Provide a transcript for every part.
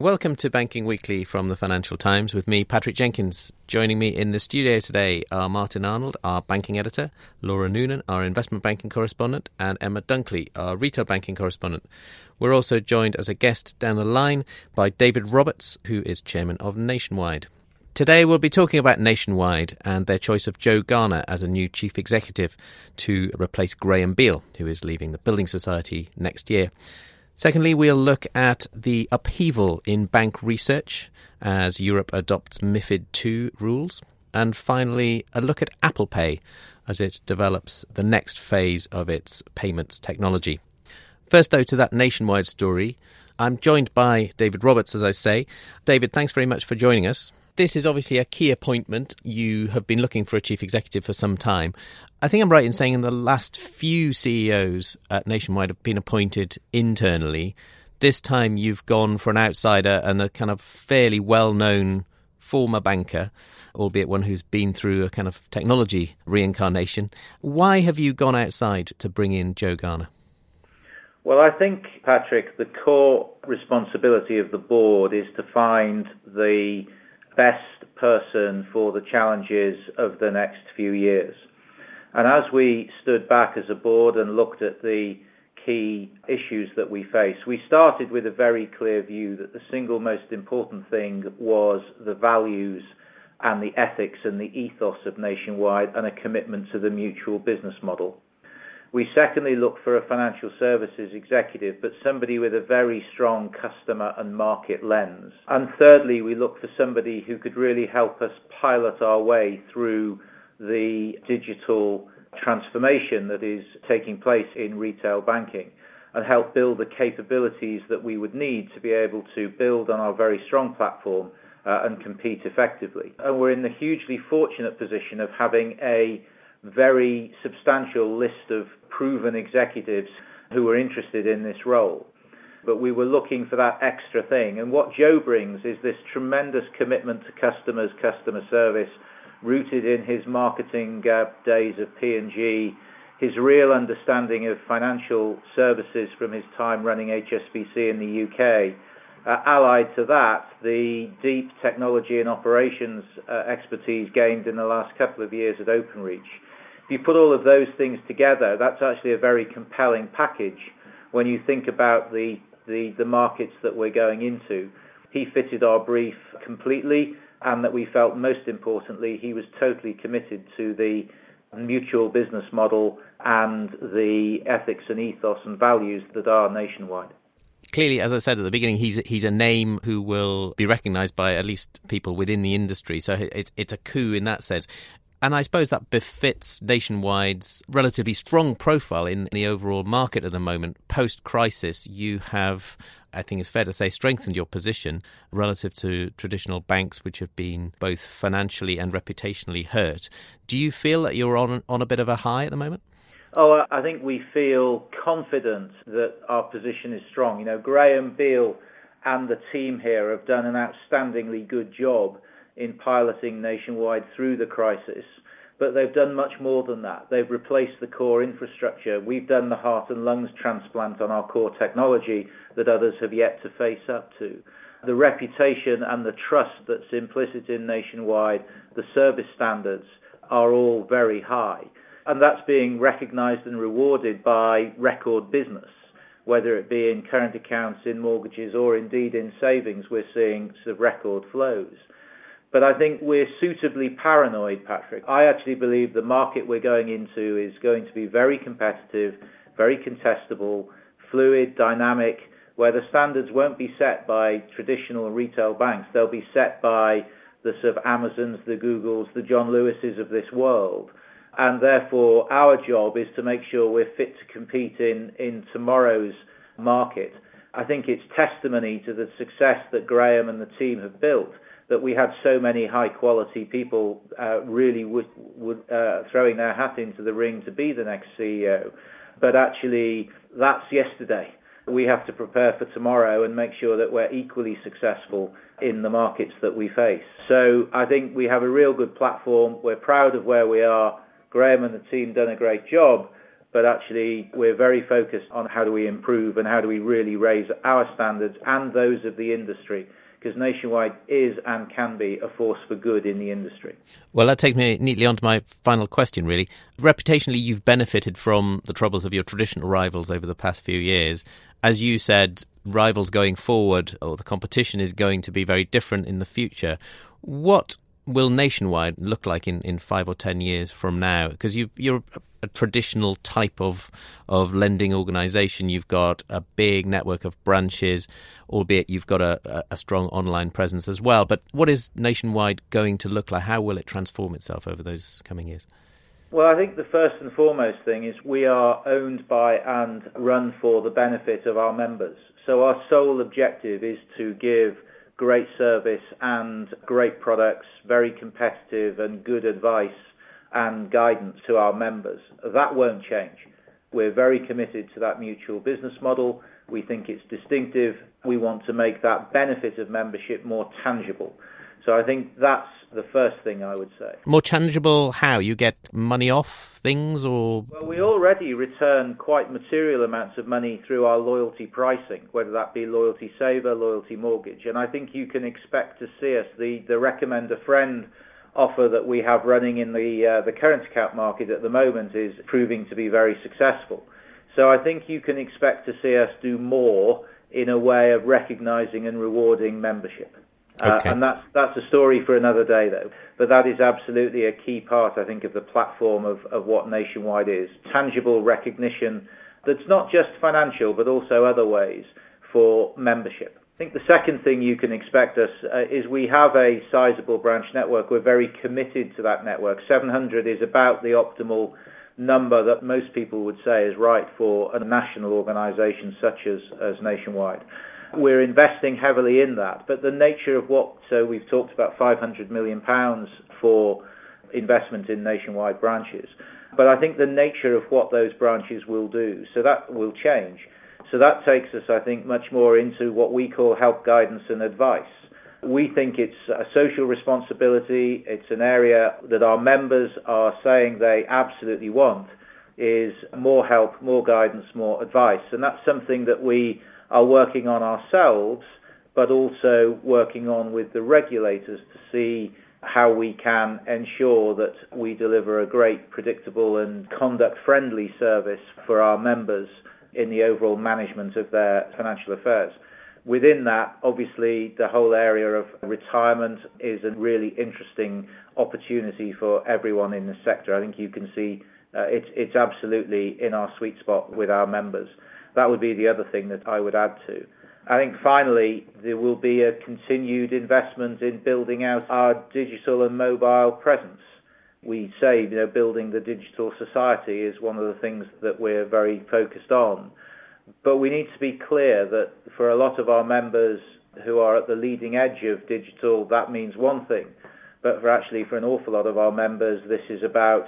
Welcome to Banking Weekly from the Financial Times with me, Patrick Jenkins. Joining me in the studio today are Martin Arnold, our banking editor, Laura Noonan, our investment banking correspondent, and Emma Dunkley, our retail banking correspondent. We're also joined as a guest down the line by David Roberts, who is chairman of Nationwide. Today we'll be talking about Nationwide and their choice of Joe Garner as a new chief executive to replace Graham Beale, who is leaving the Building Society next year. Secondly, we'll look at the upheaval in bank research as Europe adopts MIFID II rules. And finally, a look at Apple Pay as it develops the next phase of its payments technology. First, though, to that nationwide story. I'm joined by David Roberts, as I say. David, thanks very much for joining us. This is obviously a key appointment. You have been looking for a chief executive for some time. I think I'm right in saying in the last few CEOs at Nationwide have been appointed internally. This time you've gone for an outsider and a kind of fairly well known former banker, albeit one who's been through a kind of technology reincarnation. Why have you gone outside to bring in Joe Garner? Well, I think, Patrick, the core responsibility of the board is to find the best person for the challenges of the next few years. And as we stood back as a board and looked at the key issues that we face, we started with a very clear view that the single most important thing was the values and the ethics and the ethos of Nationwide and a commitment to the mutual business model. We secondly look for a financial services executive, but somebody with a very strong customer and market lens. And thirdly, we look for somebody who could really help us pilot our way through the digital transformation that is taking place in retail banking and help build the capabilities that we would need to be able to build on our very strong platform uh, and compete effectively. And we're in the hugely fortunate position of having a very substantial list of proven executives who were interested in this role. But we were looking for that extra thing. And what Joe brings is this tremendous commitment to customers, customer service, rooted in his marketing uh, days of P&G, his real understanding of financial services from his time running HSBC in the UK. Uh, allied to that, the deep technology and operations uh, expertise gained in the last couple of years at Openreach. If you put all of those things together, that's actually a very compelling package when you think about the, the, the markets that we're going into. He fitted our brief completely and that we felt most importantly he was totally committed to the mutual business model and the ethics and ethos and values that are nationwide. Clearly, as I said at the beginning, he's he's a name who will be recognised by at least people within the industry. So it's it's a coup in that sense. And I suppose that befits Nationwide's relatively strong profile in the overall market at the moment. Post crisis, you have, I think it's fair to say, strengthened your position relative to traditional banks, which have been both financially and reputationally hurt. Do you feel that you're on, on a bit of a high at the moment? Oh, I think we feel confident that our position is strong. You know, Graham Beale and the team here have done an outstandingly good job in piloting nationwide through the crisis. But they've done much more than that. They've replaced the core infrastructure. We've done the heart and lungs transplant on our core technology that others have yet to face up to. The reputation and the trust that's implicit in Nationwide, the service standards are all very high. And that's being recognized and rewarded by record business whether it be in current accounts, in mortgages, or indeed in savings, we're seeing sort of record flows. But I think we're suitably paranoid, Patrick. I actually believe the market we're going into is going to be very competitive, very contestable, fluid, dynamic, where the standards won't be set by traditional retail banks. They'll be set by the sort of Amazons, the Googles, the John Lewises of this world. And therefore, our job is to make sure we're fit to compete in, in tomorrow's market I think it's testimony to the success that Graham and the team have built that we had so many high quality people uh, really would, would uh, throwing their hat into the ring to be the next CEO. But actually, that's yesterday. We have to prepare for tomorrow and make sure that we're equally successful in the markets that we face. So I think we have a real good platform. We're proud of where we are. Graham and the team done a great job but actually we're very focused on how do we improve and how do we really raise our standards and those of the industry because Nationwide is and can be a force for good in the industry. Well, that takes me neatly on to my final question, really. Reputationally, you've benefited from the troubles of your traditional rivals over the past few years. As you said, rivals going forward, or the competition is going to be very different in the future. What will Nationwide look like in, in five or ten years from now? Because you, you're a, traditional type of of lending organisation. You've got a big network of branches, albeit you've got a, a strong online presence as well. But what is Nationwide going to look like? How will it transform itself over those coming years? Well, I think the first and foremost thing is we are owned by and run for the benefit of our members. So our sole objective is to give great service and great products, very competitive and good advice and guidance to our members. That won't change. We're very committed to that mutual business model. We think it's distinctive. We want to make that benefit of membership more tangible. So I think that's the first thing I would say. More tangible how? You get money off things or? Well, we already return quite material amounts of money through our loyalty pricing, whether that be loyalty saver, loyalty mortgage. And I think you can expect to see us, the, the recommend a friend offer that we have running in the, uh, the current account market at the moment is proving to be very successful. So I think you can expect to see us do more in a way of recognizing and rewarding membership. Uh, and that's that's a story for another day, though. But that is absolutely a key part, I think, of the platform of, of what Nationwide is. Tangible recognition that's not just financial, but also other ways for membership. I think the second thing you can expect us uh, is we have a sizable branch network. We're very committed to that network. 700 is about the optimal number that most people would say is right for a national organisation such as, as Nationwide. We're investing heavily in that. But the nature of what, so we've talked about 500 million pounds for investment in nationwide branches. But I think the nature of what those branches will do, so that will change. So that takes us, I think, much more into what we call help, guidance, and advice. We think it's a social responsibility. It's an area that our members are saying they absolutely want is more help, more guidance, more advice. And that's something that we are working on ourselves, but also working on with the regulators to see how we can ensure that we deliver a great, predictable and conduct-friendly service for our members in the overall management of their financial affairs. Within that, obviously, the whole area of retirement is a really interesting opportunity for everyone in the sector. I think you can see uh, it's, it's absolutely in our sweet spot with our members. That would be the other thing that I would add to. I think finally, there will be a continued investment in building out our digital and mobile presence. We say, you know, building the digital society is one of the things that we're very focused on. But we need to be clear that for a lot of our members who are at the leading edge of digital, that means one thing. But for actually, for an awful lot of our members, this is about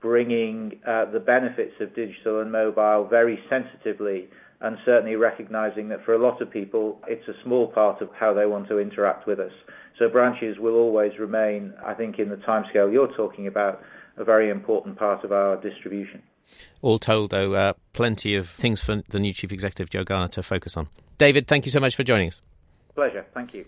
bringing uh, the benefits of digital and mobile very sensitively and certainly recognizing that for a lot of people it's a small part of how they want to interact with us. So branches will always remain, I think, in the timescale you're talking about, a very important part of our distribution. All told, though, uh, plenty of things for the new Chief Executive, Joe Garner, to focus on. David, thank you so much for joining us. Pleasure. Thank you.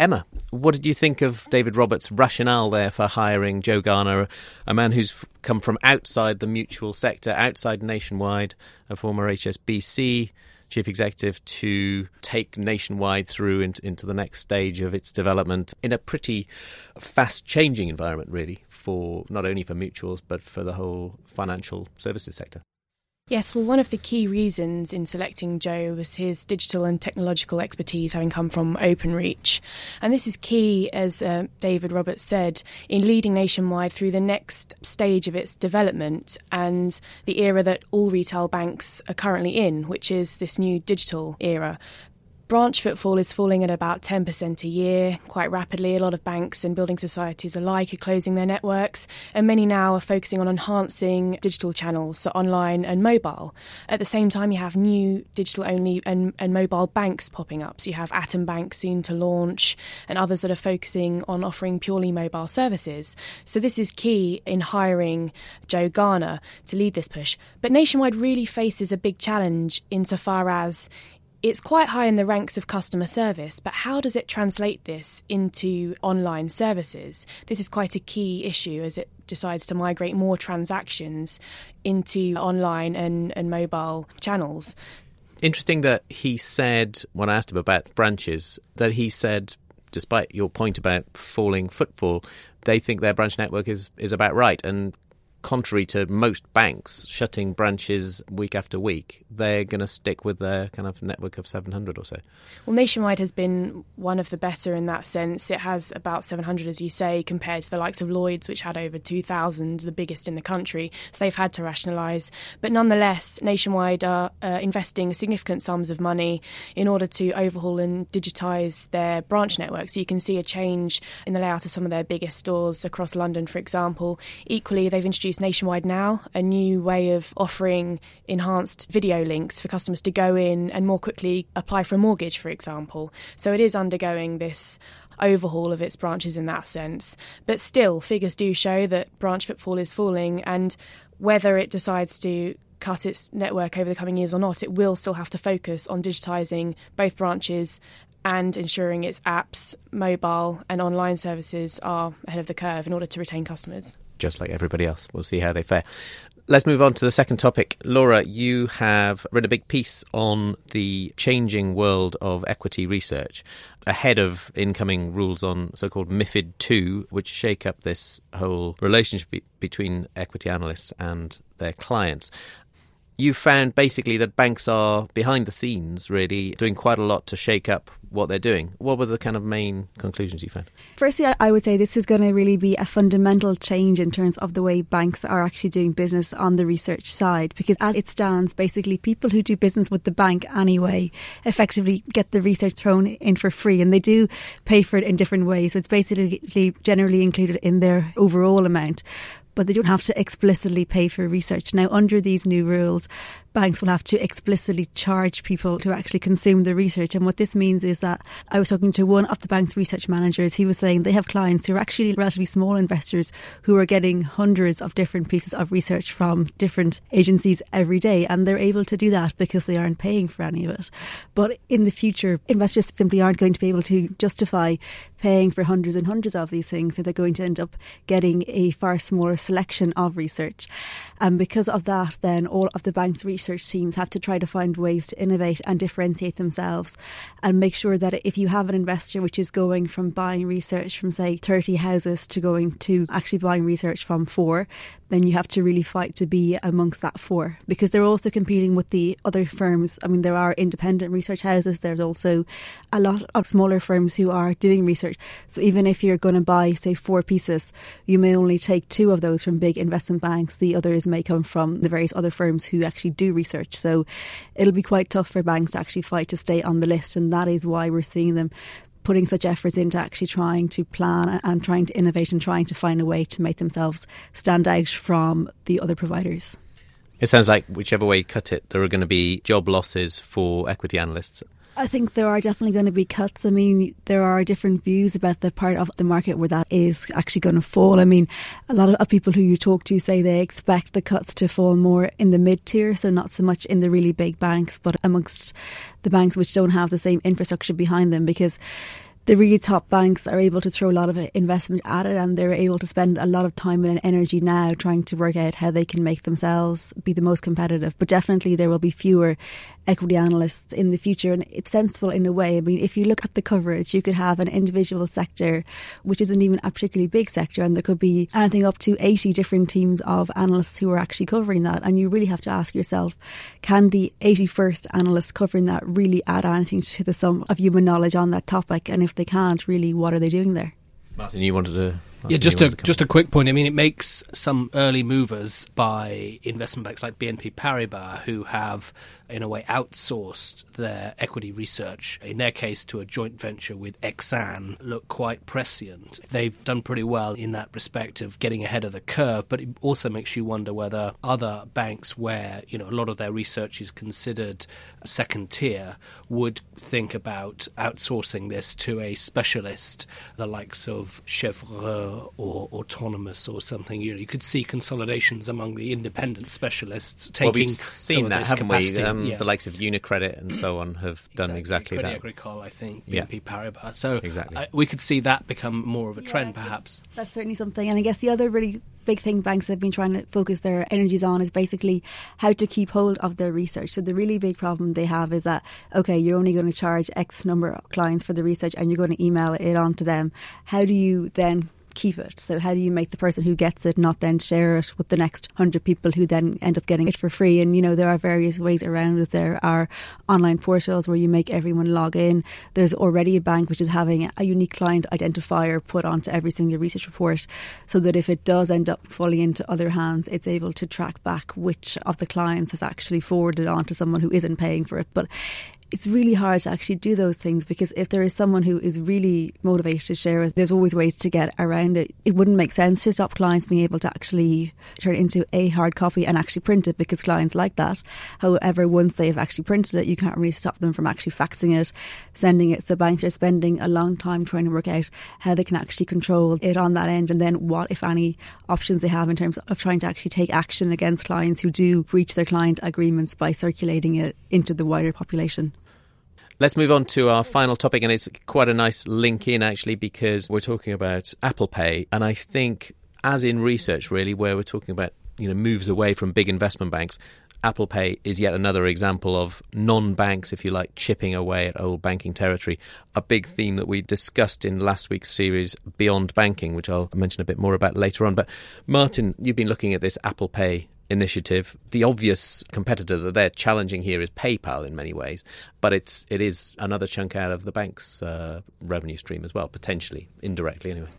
Emma, what did you think of David Roberts' rationale there for hiring Joe Garner, a man who's come from outside the mutual sector, outside Nationwide, a former HSBC chief executive, to take Nationwide through into, into the next stage of its development in a pretty fast changing environment, really, for not only for mutuals but for the whole financial services sector? Yes, well, one of the key reasons in selecting Joe was his digital and technological expertise having come from Openreach. And this is key, as uh, David Roberts said, in leading Nationwide through the next stage of its development and the era that all retail banks are currently in, which is this new digital era. Branch footfall is falling at about 10% a year, quite rapidly. A lot of banks and building societies alike are closing their networks, and many now are focusing on enhancing digital channels, so online and mobile. At the same time, you have new digital only and, and mobile banks popping up. So you have Atom Bank soon to launch, and others that are focusing on offering purely mobile services. So this is key in hiring Joe Garner to lead this push. But Nationwide really faces a big challenge insofar as it's quite high in the ranks of customer service, but how does it translate this into online services? This is quite a key issue as it decides to migrate more transactions into online and, and mobile channels. Interesting that he said, when I asked him about branches, that he said, despite your point about falling footfall, they think their branch network is, is about right. And contrary to most banks shutting branches week after week, they're going to stick with their kind of network of 700 or so. Well, Nationwide has been one of the better in that sense. It has about 700, as you say, compared to the likes of Lloyds, which had over 2,000, the biggest in the country. So they've had to rationalise. But nonetheless, Nationwide are uh, investing significant sums of money in order to overhaul and digitise their branch network. So you can see a change in the layout of some of their biggest stores across London, for example. Equally, they've introduced introduced Nationwide Now, a new way of offering enhanced video links for customers to go in and more quickly apply for a mortgage, for example. So it is undergoing this overhaul of its branches in that sense. But still, figures do show that branch footfall is falling, and whether it decides to cut its network over the coming years or not, it will still have to focus on digitising both branches and ensuring its apps, mobile, and online services are ahead of the curve in order to retain customers just like everybody else. We'll see how they fare. Let's move on to the second topic. Laura, you have written a big piece on the changing world of equity research ahead of incoming rules on so called MIFID II, which shake up this whole relationship between equity analysts and their clients. You found basically that banks are behind the scenes, really doing quite a lot to shake up what they're doing. What were the kind of main conclusions you found? Firstly, I would say this is going to really be a fundamental change in terms of the way banks are actually doing business on the research side. Because as it stands, basically people who do business with the bank anyway effectively get the research thrown in for free and they do pay for it in different ways. So it's basically generally included in their overall amount but they don't have to explicitly pay for research. Now, under these new rules, banks will have to explicitly charge people to actually consume the research. And what this means is that I was talking to one of the bank's research managers. He was saying they have clients who are actually relatively small investors who are getting hundreds of different pieces of research from different agencies every day. And they're able to do that because they aren't paying for any of it. But in the future, investors simply aren't going to be able to justify paying for hundreds and hundreds of these things. So they're going to end up getting a far smaller selection of research. And because of that, then all of the bank's research teams have to try to find ways to innovate and differentiate themselves and make sure that if you have an investor which is going from buying research from, say, 30 houses to going to actually buying research from four, then you have to really fight to be amongst that four because they're also competing with the other firms. I mean, there are independent research houses, there's also a lot of smaller firms who are doing research. So even if you're going to buy, say, four pieces, you may only take two of those from big investment banks, the others may come from the various other firms who actually do research. So it'll be quite tough for banks to actually fight to stay on the list, and that is why we're seeing them putting such efforts into actually trying to plan and trying to innovate and trying to find a way to make themselves stand out from the other providers. It sounds like whichever way you cut it, there are going to be job losses for equity analysts. I think there are definitely going to be cuts. I mean, there are different views about the part of the market where that is actually going to fall. I mean, a lot of people who you talk to say they expect the cuts to fall more in the mid tier, so not so much in the really big banks, but amongst the banks which don't have the same infrastructure behind them because the really top banks are able to throw a lot of investment at it and they're able to spend a lot of time and energy now trying to work out how they can make themselves be the most competitive. But definitely there will be fewer equity analysts in the future. And it's sensible in a way. I mean, if you look at the coverage, you could have an individual sector, which isn't even a particularly big sector, and there could be anything up to 80 different teams of analysts who are actually covering that. And you really have to ask yourself, can the 81st analyst covering that really add anything to the sum of human knowledge on that topic? And if they can't, really, what are they doing there? Martin, you wanted to yeah, just a just a quick point. I mean, it makes some early movers by investment banks like BNP Paribas, who have in a way outsourced their equity research, in their case to a joint venture with Exane, look quite prescient. They've done pretty well in that respect of getting ahead of the curve, but it also makes you wonder whether other banks where, you know, a lot of their research is considered second tier would think about outsourcing this to a specialist, the likes of Cheuvreux or autonomous or something. You know, you could see consolidations among the independent specialists taking. Well, we've seen that, haven't capacity. we? Um, yeah. The likes of Unicredit and so on have done exactly, Credit that. Agricole, I think, Yeah. BNP Paribas. So Exactly. uh, we could see that become more of a trend, perhaps. That's certainly something. And I guess the other really big thing banks have been trying to focus their energies on is basically how to keep hold of their research. So the really big problem they have is that, okay, you're only going to charge X number of clients for the research and you're going to email it on to them. How do you then keep it? So how do you make the person who gets it not then share it with the next hundred people who then end up getting it for free? And you know there are various ways around it. There are online portals where you make everyone log in. There's already a bank which is having a unique client identifier put onto every single research report, so that if it does end up falling into other hands, it's able to track back which of the clients has actually forwarded on to someone who isn't paying for it. But it's really hard to actually do those things because if there is someone who is really motivated to share it, there's always ways to get around it. It wouldn't make sense to stop clients being able to actually turn it into a hard copy and actually print it because clients like that. However, once they have actually printed it, you can't really stop them from actually faxing it, sending it. So banks are spending a long time trying to work out how they can actually control it on that end and then what, if any, options they have in terms of trying to actually take action against clients who do breach their client agreements by circulating it into the wider population. Let's move on to our final topic, and it's quite a nice link in actually because we're talking about Apple Pay, and I think, as in research, really, where we're talking about you know moves away from big investment banks, Apple Pay is yet another example of non-banks, if you like, chipping away at old banking territory. A big theme that we discussed in last week's series, Beyond Banking, which I'll mention a bit more about later on. But Martin, you've been looking at this Apple Pay initiative. The obvious competitor that they're challenging here is PayPal in many ways, but it's it is another chunk out of the bank's uh, revenue stream as well, potentially indirectly anyway.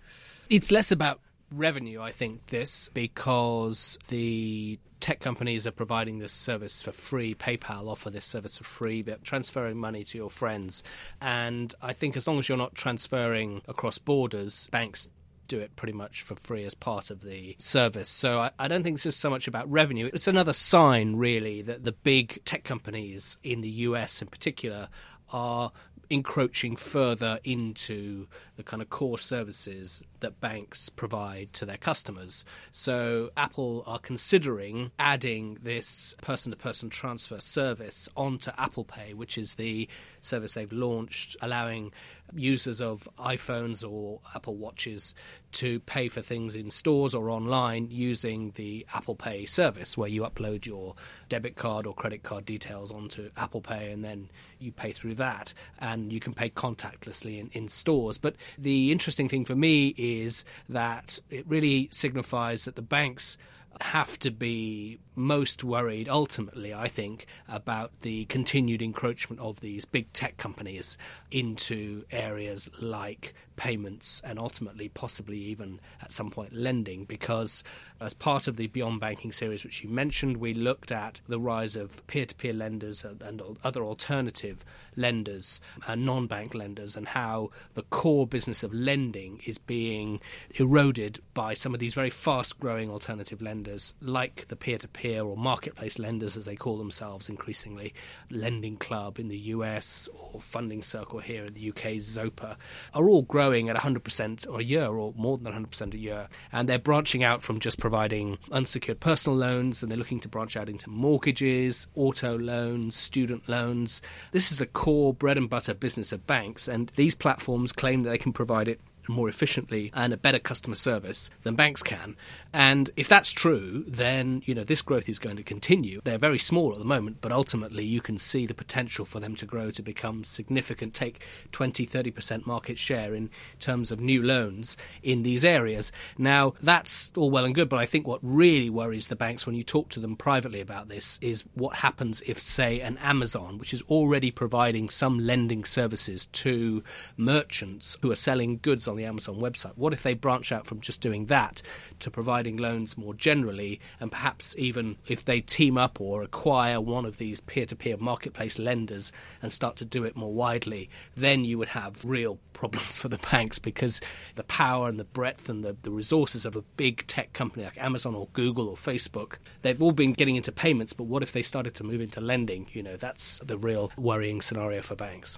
It's less about revenue, I think, this, because the tech companies are providing this service for free. PayPal offer this service for free, but transferring money to your friends. And I think as long as you're not transferring across borders, banks do it pretty much for free as part of the service. So I, I, don't think this is so much about revenue. It's another sign, really, that the big tech companies in the US in particular are encroaching further into the kind of core services that banks provide to their customers. So Apple are considering adding this person to person transfer service onto Apple Pay, which is the service they've launched, allowing users of iPhones or Apple Watches to pay for things in stores or online using the Apple Pay service, where you upload your debit card or credit card details onto Apple Pay and then you pay through that. And you can pay contactlessly in, in stores. But the interesting thing for me is that it really signifies that the banks have to be most worried ultimately, I think, about the continued encroachment of these big tech companies into areas like payments and ultimately, possibly even at some point, lending. Because as part of the Beyond Banking series, which you mentioned, we looked at the rise of peer to peer lenders and, and, other alternative lenders uh, and non bank lenders, and how the core business of lending is being eroded by some of these very fast growing alternative lenders like the peer to peer or marketplace lenders, as they call themselves increasingly, Lending Club in the US or Funding Circle here in the UK, Zopa, are all growing at 100% a year or more than 100% a year. And they're branching out from just providing unsecured personal loans and they're looking to branch out into mortgages, auto loans, student loans. This is the core bread and butter business of banks. And these platforms claim that they can provide it more efficiently and a better customer service than banks can. And if that's true, then you know this growth is going to continue. They're very small at the moment, but ultimately you can see the potential for them to grow to become significant, take 20, 30% market share in terms of new loans in these areas. Now, that's all well and good, but I think what really worries the banks when you talk to them privately about this is what happens if, say, an Amazon, which is already providing some lending services to merchants who are selling goods on the Amazon website, what if they branch out from just doing that to providing loans more generally, and perhaps even if they team up or acquire one of these peer to peer marketplace lenders and start to do it more widely, then you would have real problems for the banks because the power and the breadth and the, the resources of a big tech company like Amazon or Google or Facebook, they've all been getting into payments, but what if they started to move into lending? You know, that's the real worrying scenario for banks.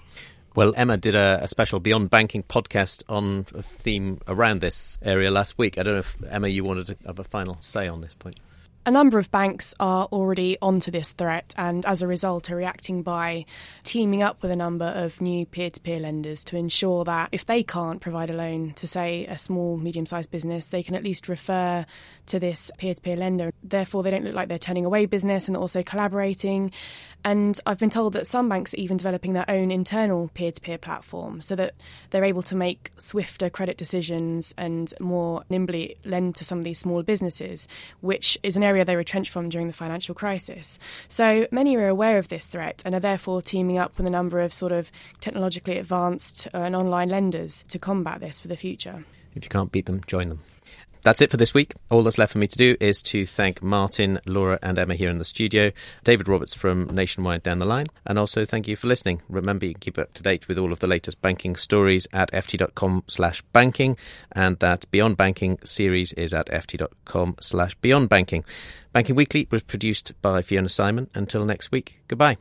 Well, Emma did a, a, special Beyond Banking podcast on a theme around this area last week. I don't know if, Emma, you wanted to have a final say on this point. A number of banks are already onto this threat and as a result are reacting by teaming up with a number of new peer to peer lenders to ensure that if they can't provide a loan to, say, a small, medium sized business, they can at least refer to this peer to peer lender. Therefore, they don't look like they're turning away business and also collaborating. And I've been told that some banks are even developing their own internal peer to peer platform so that they're able to make swifter credit decisions and more nimbly lend to some of these small businesses, which is an area area they retrenched from during the financial crisis. So many are aware of this threat and are therefore teaming up with a number of sort of technologically advanced uh, and online lenders to combat this for the future. If you can't beat them, join them. That's it for this week. All that's left for me to do is to thank Martin, Laura, and Emma here in the studio, David Roberts from Nationwide down the line, and also thank you for listening. Remember, you can keep up to date with all of the latest banking stories at ft.com slash banking, and that Beyond Banking series is at ft.com slash beyond banking. Banking Weekly was produced by Fiona Symon. Until next week, goodbye.